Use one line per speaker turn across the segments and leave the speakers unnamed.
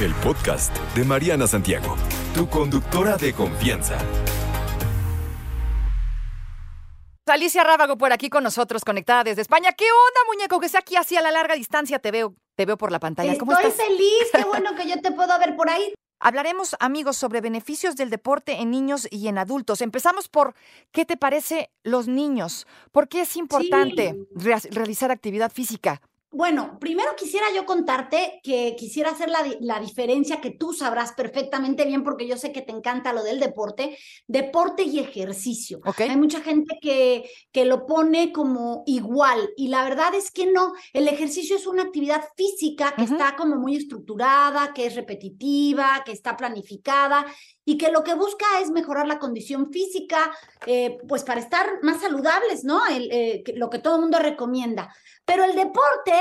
el podcast de Mariana Santiago, tu conductora de confianza.
Alicia Rábago por aquí con nosotros, conectada desde España. ¿Qué onda, muñeco? Que sea aquí así a la larga distancia. Te veo, te veo por la pantalla. ¿Cómo
Estoy
estás?
feliz, qué bueno que yo te puedo ver por ahí.
Hablaremos, amigos, sobre beneficios del deporte en niños y en adultos. Empezamos por qué te parece los niños. ¿Por qué es importante rea- realizar actividad física?
Bueno, primero quisiera yo contarte que quisiera hacer la, la diferencia que tú sabrás perfectamente bien porque yo sé que te encanta lo del deporte, deporte y ejercicio.
¿Ok?
Hay mucha gente que, que lo pone como igual y la verdad es que no, el ejercicio es una actividad física que está como muy estructurada, que es repetitiva, que está planificada y que lo que busca es mejorar la condición física, eh, pues para estar más saludables, ¿no? Eh, lo que todo el mundo recomienda. Pero el deporte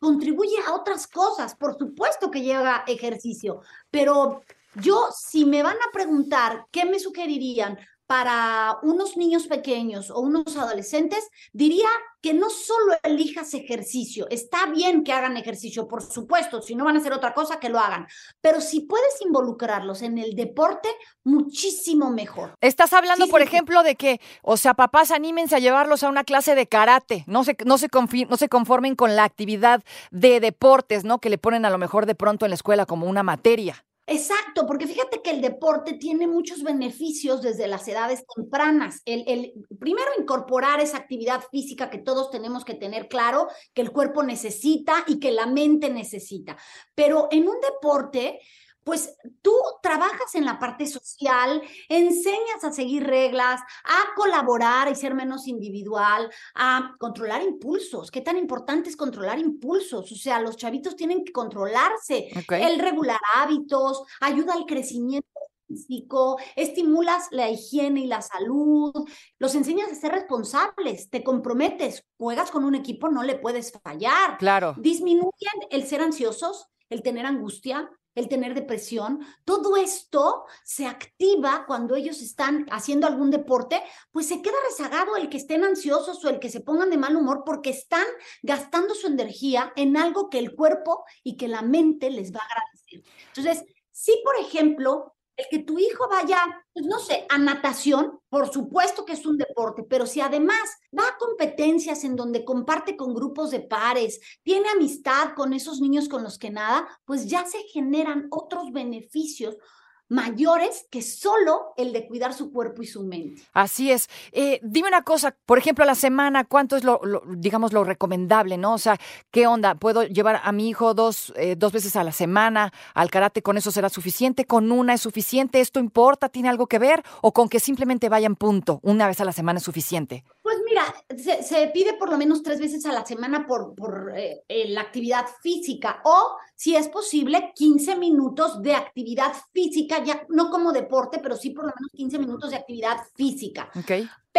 contribuye a otras cosas, por supuesto que lleva ejercicio, pero yo si me van a preguntar qué me sugerirían para unos niños pequeños o unos adolescentes, diría que no solo elijas ejercicio, está bien que hagan ejercicio, por supuesto, si no van a hacer otra cosa, que lo hagan, pero si puedes involucrarlos en el deporte, muchísimo mejor.
Estás hablando,
Sí,
por
sí,
ejemplo, de que, o sea, papás, anímense a llevarlos a una clase de karate. No se, no se, no se conformen con la actividad de deportes, ¿no? Que le ponen a lo mejor de pronto en la escuela como una materia.
Exacto, porque fíjate que el deporte tiene muchos beneficios desde las edades tempranas. El, primero incorporar esa actividad física que todos tenemos que tener claro, que el cuerpo necesita y que la mente necesita. Pero en un deporte, pues tú trabajas en la parte social, enseñas a seguir reglas, a colaborar y ser menos individual, a controlar impulsos. ¿Qué tan importante es controlar impulsos? O sea, los chavitos tienen que controlarse el regular hábitos, ayuda al crecimiento físico, estimulas la higiene y la salud, los enseñas a ser responsables, te comprometes, juegas con un equipo, no le puedes fallar,
Claro.
disminuyen el ser ansiosos, el tener angustia, el tener depresión, todo esto se activa cuando ellos están haciendo algún deporte, pues se queda rezagado el que estén ansiosos o el que se pongan de mal humor porque están gastando su energía en algo que el cuerpo y que la mente les va a agradecer. Entonces, si por ejemplo, el que tu hijo vaya, pues no sé, a natación, por supuesto que es un deporte, pero si además va a competencias en donde comparte con grupos de pares, tiene amistad con esos niños con los que nada, pues ya se generan otros beneficios mayores que solo el de cuidar su cuerpo y su mente.
Así es. Eh, dime una cosa, por ejemplo, a la semana, ¿cuánto es lo, digamos, lo recomendable, no? O sea, ¿qué onda? ¿Puedo llevar a mi hijo dos, eh, dos veces a la semana al karate? ¿Con eso será suficiente? ¿Con una es suficiente? ¿Esto importa? ¿Tiene algo que ver? ¿O con que simplemente vayan punto? ¿Una vez a la semana es suficiente?
Mira, se, pide por lo menos tres veces a la semana por, por eh, eh, la actividad física o, si es posible, 15 minutos de actividad física, ya no como deporte, pero sí por lo menos 15 minutos de actividad física.
¿Ok?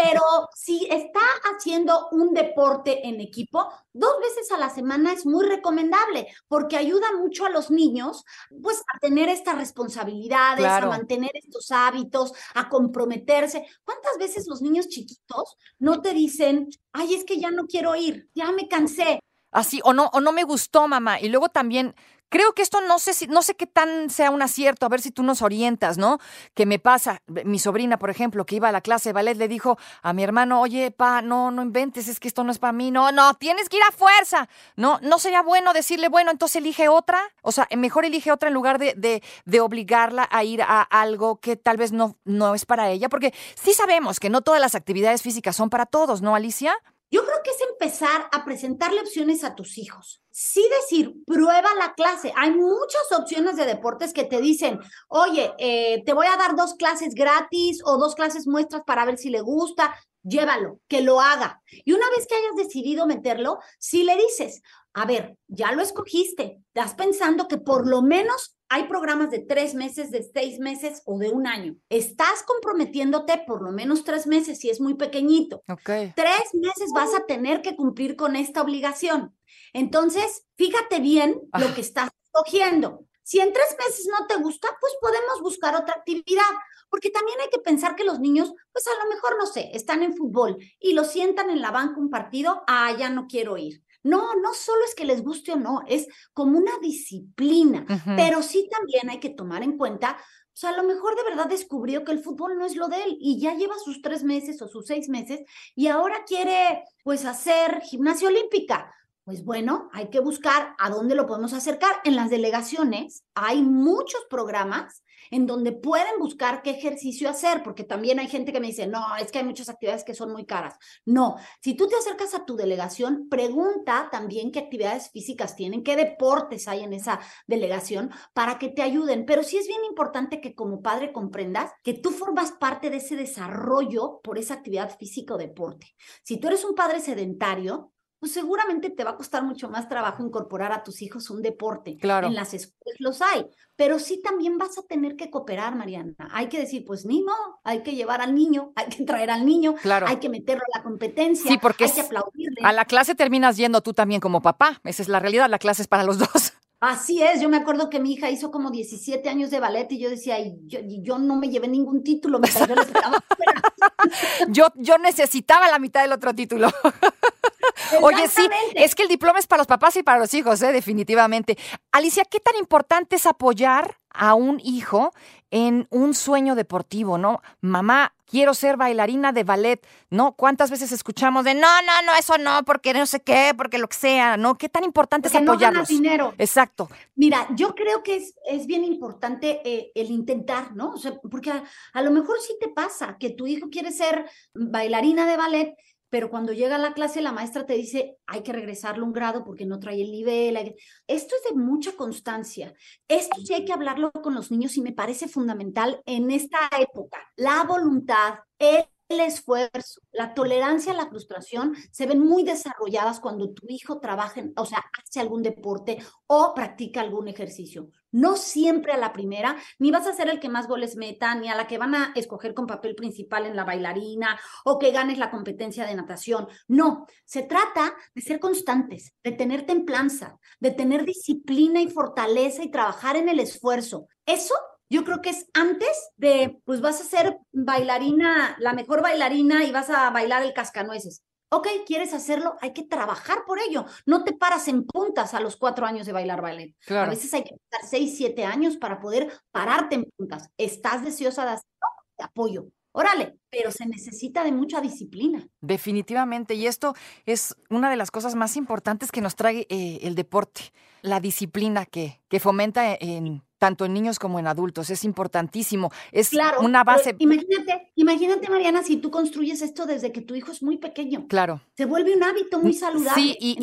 Pero si está haciendo un deporte en equipo, dos veces a la semana es muy recomendable porque ayuda mucho a los niños pues a tener estas responsabilidades,
Claro.
a mantener estos hábitos, a comprometerse. ¿Cuántas veces los niños chiquitos no te dicen, ay, es que ya no quiero ir, ya me cansé?
Así, o no, o no me gustó, mamá. Y luego también, creo que esto no sé si, no sé qué tan sea un acierto, a ver si tú nos orientas, ¿no? Que me pasa, mi sobrina, por ejemplo, que iba a la clase de ballet, le dijo a mi hermano, oye, pa, no, no inventes, es que esto no es para mí, no, no, tienes que ir a fuerza. No, no sería bueno decirle, bueno, entonces elige otra. O sea, mejor elige otra en lugar de, de, de obligarla a ir a algo que tal vez no, no es para ella, porque sí sabemos que no todas las actividades físicas son para todos, ¿no, Alicia?
Yo creo que es empezar a presentarle opciones a tus hijos. Sí decir, prueba la clase. Hay muchas opciones de deportes que te dicen, oye, eh, te voy a dar dos clases gratis o dos clases muestras para ver si le gusta. Llévalo, que lo haga. Y una vez que hayas decidido meterlo, si le dices, a ver, ya lo escogiste, estás pensando que por lo menos hay programas de tres meses, de seis meses o de un año. Estás comprometiéndote por lo menos tres meses si es muy pequeñito.
Ok.
Tres meses vas a tener que cumplir con esta obligación. Entonces, fíjate bien lo que estás escogiendo. Si en tres meses no te gusta, pues podemos buscar otra actividad, porque también hay que pensar que los niños, pues a lo mejor, no sé, están en fútbol y lo sientan en la banca un partido, ah, ya no quiero ir. No, no solo es que les guste o no, es como una disciplina, pero sí también hay que tomar en cuenta o sea, a lo mejor de verdad descubrió que el fútbol no es lo de él y ya lleva sus tres meses o sus seis meses y ahora quiere pues hacer gimnasia olímpica. Pues bueno, hay que buscar a dónde lo podemos acercar. En las delegaciones hay muchos programas en donde pueden buscar qué ejercicio hacer, porque también hay gente que me dice, no, es que hay muchas actividades que son muy caras. No, si tú te acercas a tu delegación, pregunta también qué actividades físicas tienen, qué deportes hay en esa delegación para que te ayuden. Pero sí es bien importante que como padre comprendas que tú formas parte de ese desarrollo por esa actividad física o deporte. Si tú eres un padre sedentario, pues seguramente te va a costar mucho más trabajo incorporar a tus hijos un deporte.
Claro.
En las escuelas los hay, pero sí también vas a tener que cooperar, Mariana. Hay que decir, pues ni no, hay que llevar al niño, hay que traer al niño,
claro.
hay que meterlo a la competencia,
sí, porque
hay que aplaudirle.
A la clase terminas yendo tú también como papá, esa es la realidad, la clase es para los dos.
Así es, yo me acuerdo que mi hija hizo como 17 años de ballet y yo decía, yo, yo no me llevé ningún título, me yo,
yo necesitaba la mitad del otro título. Oye, sí, es que el diploma es para los papás y para los hijos, ¿eh? definitivamente. Alicia, ¿qué tan importante es apoyar a un hijo en un sueño deportivo, ¿no? Mamá, quiero ser bailarina de ballet, ¿no? ¿Cuántas veces escuchamos de no, no, no, eso no, porque no sé qué, porque lo que sea, ¿no? ¿Qué tan importante es apoyarlos?
No dinero.
Exacto.
Mira, yo creo que es, es bien importante eh, el intentar, ¿no? O sea, porque a, a lo mejor sí te pasa que tu hijo quiere ser bailarina de ballet pero cuando llega a la clase la maestra te dice, hay que regresarle un grado porque no trae el nivel. Esto es de mucha constancia. Esto sí hay que hablarlo con los niños y me parece fundamental en esta época. La voluntad, el el esfuerzo, la tolerancia a la frustración se ven muy desarrolladas cuando tu hijo trabaja, o sea, hace algún deporte o practica algún ejercicio. No siempre a la primera, ni vas a ser el que más goles meta, ni a la que van a escoger con papel principal en la bailarina o que ganes la competencia de natación. No, se trata de ser constantes, de tener templanza, de tener disciplina y fortaleza y trabajar en el esfuerzo. Eso yo creo que es antes de, pues vas a ser bailarina, la mejor bailarina y vas a bailar el cascanueces. Ok, ¿quieres hacerlo? Hay que trabajar por ello. No te paras en puntas a los cuatro años de bailar ballet. A veces hay que estar seis, siete años para poder pararte en puntas. ¿Estás deseosa de hacerlo? Te apoyo. Órale, pero se necesita de mucha disciplina.
Definitivamente, y esto es una de las cosas más importantes que nos trae eh, el deporte, la disciplina que, que fomenta en, tanto en niños como en adultos. Es importantísimo. Es una base.
Imagínate, imagínate, Mariana, si tú construyes esto desde que tu hijo es muy pequeño.
Claro.
Se vuelve un hábito muy saludable.
Sí, y,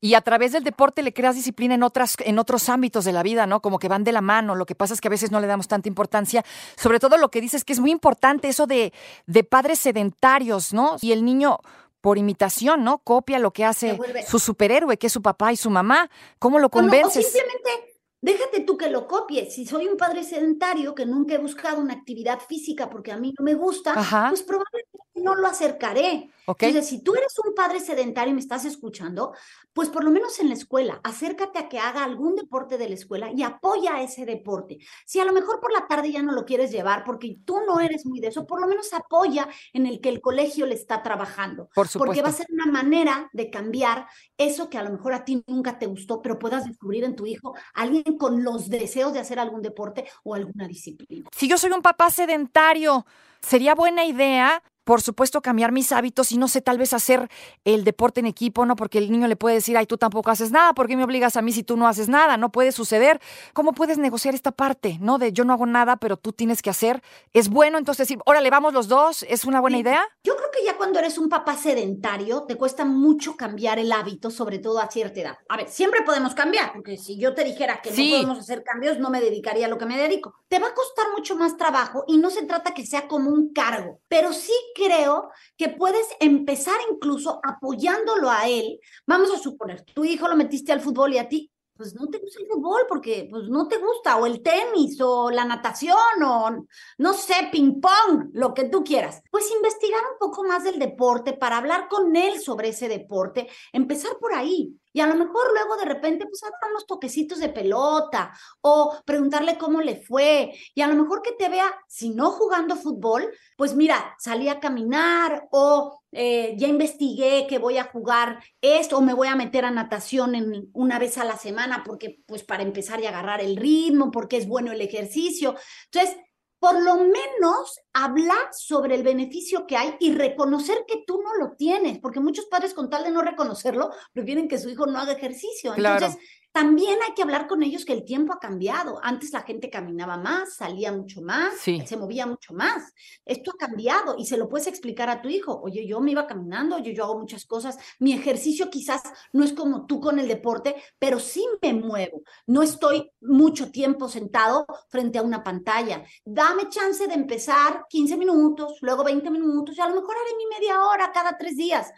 y, a través del deporte le creas disciplina en otras, en otros ámbitos de la vida, ¿no? Como que van de la mano. Lo que pasa es que a veces no le damos tanta importancia. Sobre todo lo que dices que es muy importante, eso de, de padres sedentarios, ¿no? Y el niño por imitación, ¿no? Copia lo que hace su superhéroe, que es su papá y su mamá. ¿Cómo lo convences?
o simplemente Déjate tú que lo copies. Si soy un padre sedentario que nunca he buscado una actividad física porque a mí no me gusta, pues probablemente no lo acercaré. Entonces, si tú eres un padre sedentario y me estás escuchando, pues por lo menos en la escuela, acércate a que haga algún deporte de la escuela y apoya ese deporte. Si a lo mejor por la tarde ya no lo quieres llevar porque tú no eres muy de eso, por lo menos apoya en el que el colegio le está trabajando.
Por supuesto.
Porque va a ser una manera de cambiar eso que a lo mejor a ti nunca te gustó, pero puedas descubrir en tu hijo alguien con los deseos de hacer algún deporte o alguna disciplina.
Si yo soy un papá sedentario, sería buena idea por supuesto, cambiar mis hábitos y no sé, tal vez hacer el deporte en equipo, ¿no? Porque el niño le puede decir, ay, tú tampoco haces nada, ¿por qué me obligas a mí si tú no haces nada? No puede suceder. ¿Cómo puedes negociar esta parte, ¿no? De yo no hago nada, pero tú tienes que hacer. ¿Es bueno entonces decir, órale, vamos los dos? ¿Es una buena idea?
Yo creo que ya cuando eres un papá sedentario, te cuesta mucho cambiar el hábito, sobre todo a cierta edad. A ver, siempre podemos cambiar, porque si yo te dijera que no podemos hacer cambios, no me dedicaría a lo que me dedico. Te va a costar mucho más trabajo y no se trata que sea como un cargo, pero sí creo que puedes empezar incluso apoyándolo a él. Vamos a suponer, tu hijo lo metiste al fútbol y a ti pues no te gusta el fútbol porque pues no te gusta, o el tenis, o la natación, o no sé, ping pong, lo que tú quieras. Pues investigar un poco más del deporte para hablar con él sobre ese deporte, empezar por ahí. Y a lo mejor luego de repente, pues dar unos toquecitos de pelota o preguntarle cómo le fue. Y a lo mejor que te vea, si no jugando fútbol, pues mira, salí a caminar o eh, ya investigué que voy a jugar esto o me voy a meter a natación en una vez a la semana porque pues para empezar y agarrar el ritmo, porque es bueno el ejercicio. Entonces, por lo menos hablar sobre el beneficio que hay y reconocer que tú no lo tienes, porque muchos padres con tal de no reconocerlo, prefieren que su hijo no haga ejercicio. Entonces, también hay que hablar con ellos que el tiempo ha cambiado. Antes la gente caminaba más, salía mucho más, se movía mucho más. Esto ha cambiado y se lo puedes explicar a tu hijo. Oye, yo me iba caminando, oye, yo hago muchas cosas. Mi ejercicio quizás no es como tú con el deporte, pero sí me muevo. No estoy mucho tiempo sentado frente a una pantalla. Dame chance de empezar 15 minutos, luego 20 minutos y a lo mejor haré mi media hora cada tres días.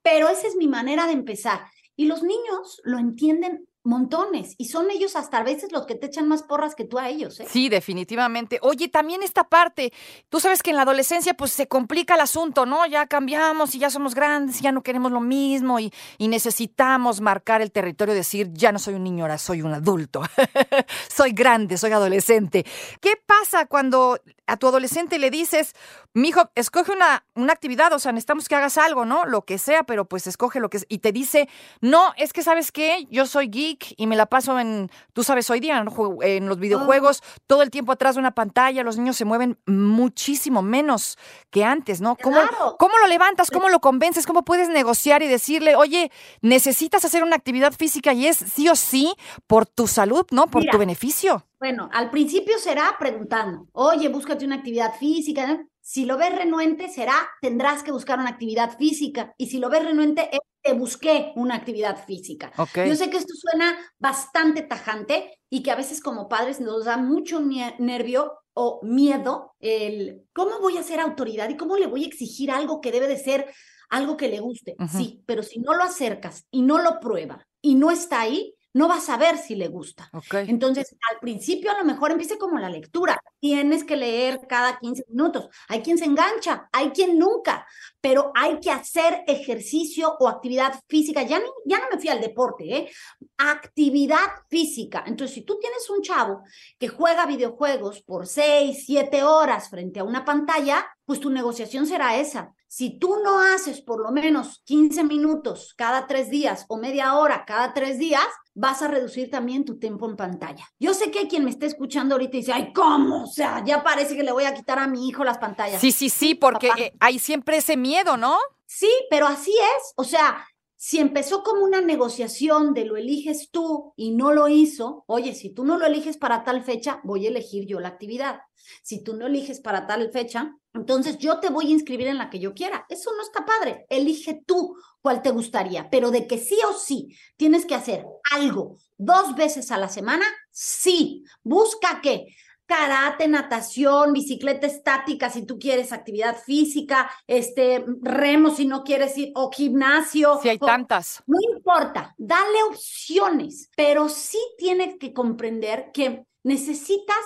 Pero esa es mi manera de empezar. Y los niños lo entienden montones. Y son ellos hasta a veces los que te echan más porras que tú a ellos. ¿eh?
Sí, definitivamente. Oye, también esta parte, tú sabes que en la adolescencia pues se complica el asunto, ¿no? Ya cambiamos y ya somos grandes, y ya no queremos lo mismo y, y necesitamos marcar el territorio, decir, ya no soy un niño, ahora soy un adulto. soy grande, soy adolescente. ¿Qué pasa cuando a tu adolescente le dices, mi hijo, escoge una, una actividad, o sea, necesitamos que hagas algo, ¿no? Lo que sea, pero pues escoge lo que es. Y te dice, no, es que sabes qué, yo soy geek y me la paso en, tú sabes, hoy día en los videojuegos, todo el tiempo atrás de una pantalla, los niños se mueven muchísimo menos que antes, ¿no? ¿Cómo, ¿cómo lo levantas? ¿Cómo lo convences? ¿Cómo puedes negociar y decirle, oye, necesitas hacer una actividad física y es sí o sí por tu salud, ¿no? Por tu beneficio.
Bueno, al principio será preguntando, oye, búscate una actividad física. Si lo ves renuente, será, tendrás que buscar una actividad física. Y si lo ves renuente, es, te busqué una actividad física. Yo sé que esto suena bastante tajante y que a veces como padres nos da mucho nervio o miedo el cómo voy a ser autoridad y cómo le voy a exigir algo que debe de ser algo que le guste. Sí, pero si no lo acercas y no lo prueba y no está ahí, no vas a ver si le gusta. Entonces, al principio a lo mejor empiece como la lectura. Tienes que leer cada 15 minutos. Hay quien se engancha, hay quien nunca, pero hay que hacer ejercicio o actividad física. Ya, ya no me fui al deporte, ¿eh? Actividad física. Entonces, si tú tienes un chavo que juega videojuegos por 6, 7 horas frente a una pantalla, pues tu negociación será esa. Si tú no haces por lo menos 15 minutos cada tres días o media hora cada tres días, vas a reducir también tu tiempo en pantalla. Yo sé que hay quien me está escuchando ahorita y dice, ay, ¿cómo? O sea, ya parece que le voy a quitar a mi hijo las pantallas.
Sí, sí, sí, porque eh, hay siempre ese miedo, ¿no?
Sí, pero así es. O sea, si empezó como una negociación de lo eliges tú y no lo hizo, oye, si tú no lo eliges para tal fecha, voy a elegir yo la actividad. Si tú no eliges para tal fecha, entonces yo te voy a inscribir en la que yo quiera. Eso no está padre. Elige tú cuál te gustaría, pero de que sí o sí tienes que hacer algo dos veces a la semana, sí. Busca qué karate, natación, bicicleta estática si tú quieres actividad física, este remo si no quieres ir o gimnasio.
Si hay tantas.
No importa, dale opciones, pero sí tienes que comprender que necesitas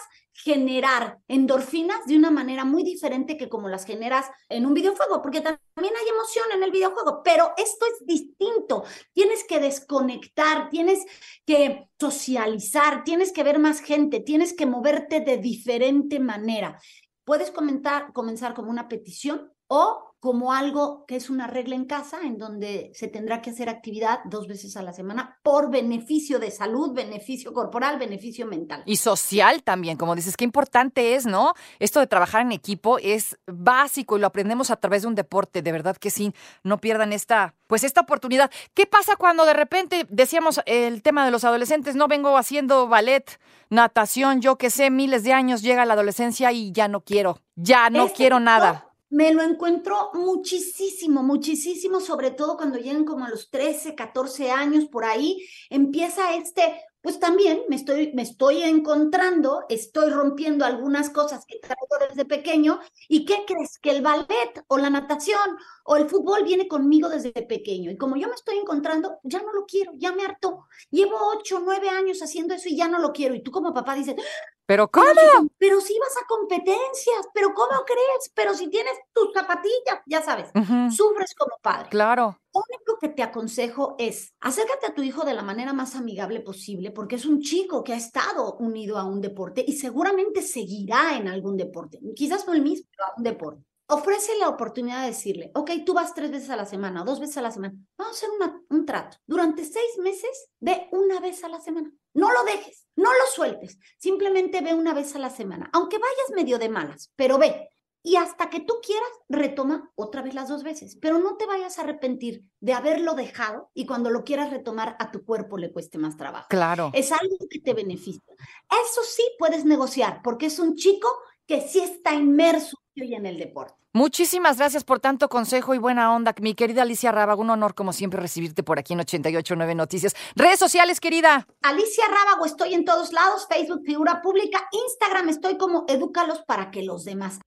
generar endorfinas de una manera muy diferente que como las generas en un videojuego, porque también hay emoción en el videojuego, pero esto es distinto. Tienes que desconectar, tienes que socializar, tienes que ver más gente, tienes que moverte de diferente manera. Puedes comentar, comenzar como una petición o como algo que es una regla en casa en donde se tendrá que hacer actividad dos veces a la semana por beneficio de salud, beneficio corporal, beneficio mental.
Y social también, como dices, qué importante es, ¿no? Esto de trabajar en equipo es básico y lo aprendemos a través de un deporte, de verdad que sí, no pierdan esta, pues esta oportunidad. ¿Qué pasa cuando de repente decíamos el tema de los adolescentes, no vengo haciendo ballet, natación, yo que sé, miles de años llega la adolescencia y ya no quiero, ya no este, quiero nada?
Me lo encuentro muchísimo, muchísimo, sobre todo cuando llegan como a los 13, 14 años por ahí, empieza este, pues también me estoy, me estoy encontrando, estoy rompiendo algunas cosas que traigo desde pequeño. ¿Y qué crees? Que el ballet o la natación o el fútbol viene conmigo desde pequeño. Y como yo me estoy encontrando, ya no lo quiero, ya me harto. Llevo 8, 9 años haciendo eso y ya no lo quiero. Y tú como papá dices,
¿Pero cómo?
Pero si, vas a competencias, pero ¿cómo crees? Pero si tienes tus zapatillas, ya sabes, sufres como padre.
Claro.
Lo único que te aconsejo es acércate a tu hijo de la manera más amigable posible, porque es un chico que ha estado unido a un deporte y seguramente seguirá en algún deporte. Quizás no el mismo, pero a un deporte ofrece la oportunidad de decirle, ok, tú vas tres veces a la semana o dos veces a la semana, vamos a hacer un trato. Durante seis meses, ve una vez a la semana. No lo dejes, no lo sueltes, simplemente ve una vez a la semana, aunque vayas medio de malas, pero ve. Y hasta que tú quieras, retoma otra vez las dos veces, pero no te vayas a arrepentir de haberlo dejado y cuando lo quieras retomar a tu cuerpo le cueste más trabajo.
Claro.
Es algo que te beneficia. Eso sí puedes negociar porque es un chico que sí está inmerso en el deporte.
Muchísimas gracias por tanto consejo y buena onda. Mi querida Alicia Rábago, un honor como siempre recibirte por aquí en 889 Noticias. Redes sociales, querida.
Alicia Rábago, estoy en todos lados, Facebook, figura pública, Instagram, estoy como Edúcalos para que los demás.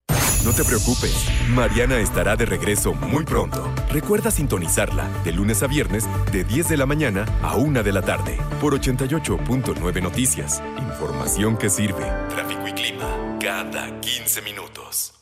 No te preocupes, Mariana estará de regreso muy pronto. Recuerda sintonizarla de lunes a viernes de 10 de la mañana a 1 de la tarde por 88.9 Noticias. Información que sirve. Tráfico y clima cada 15 minutos.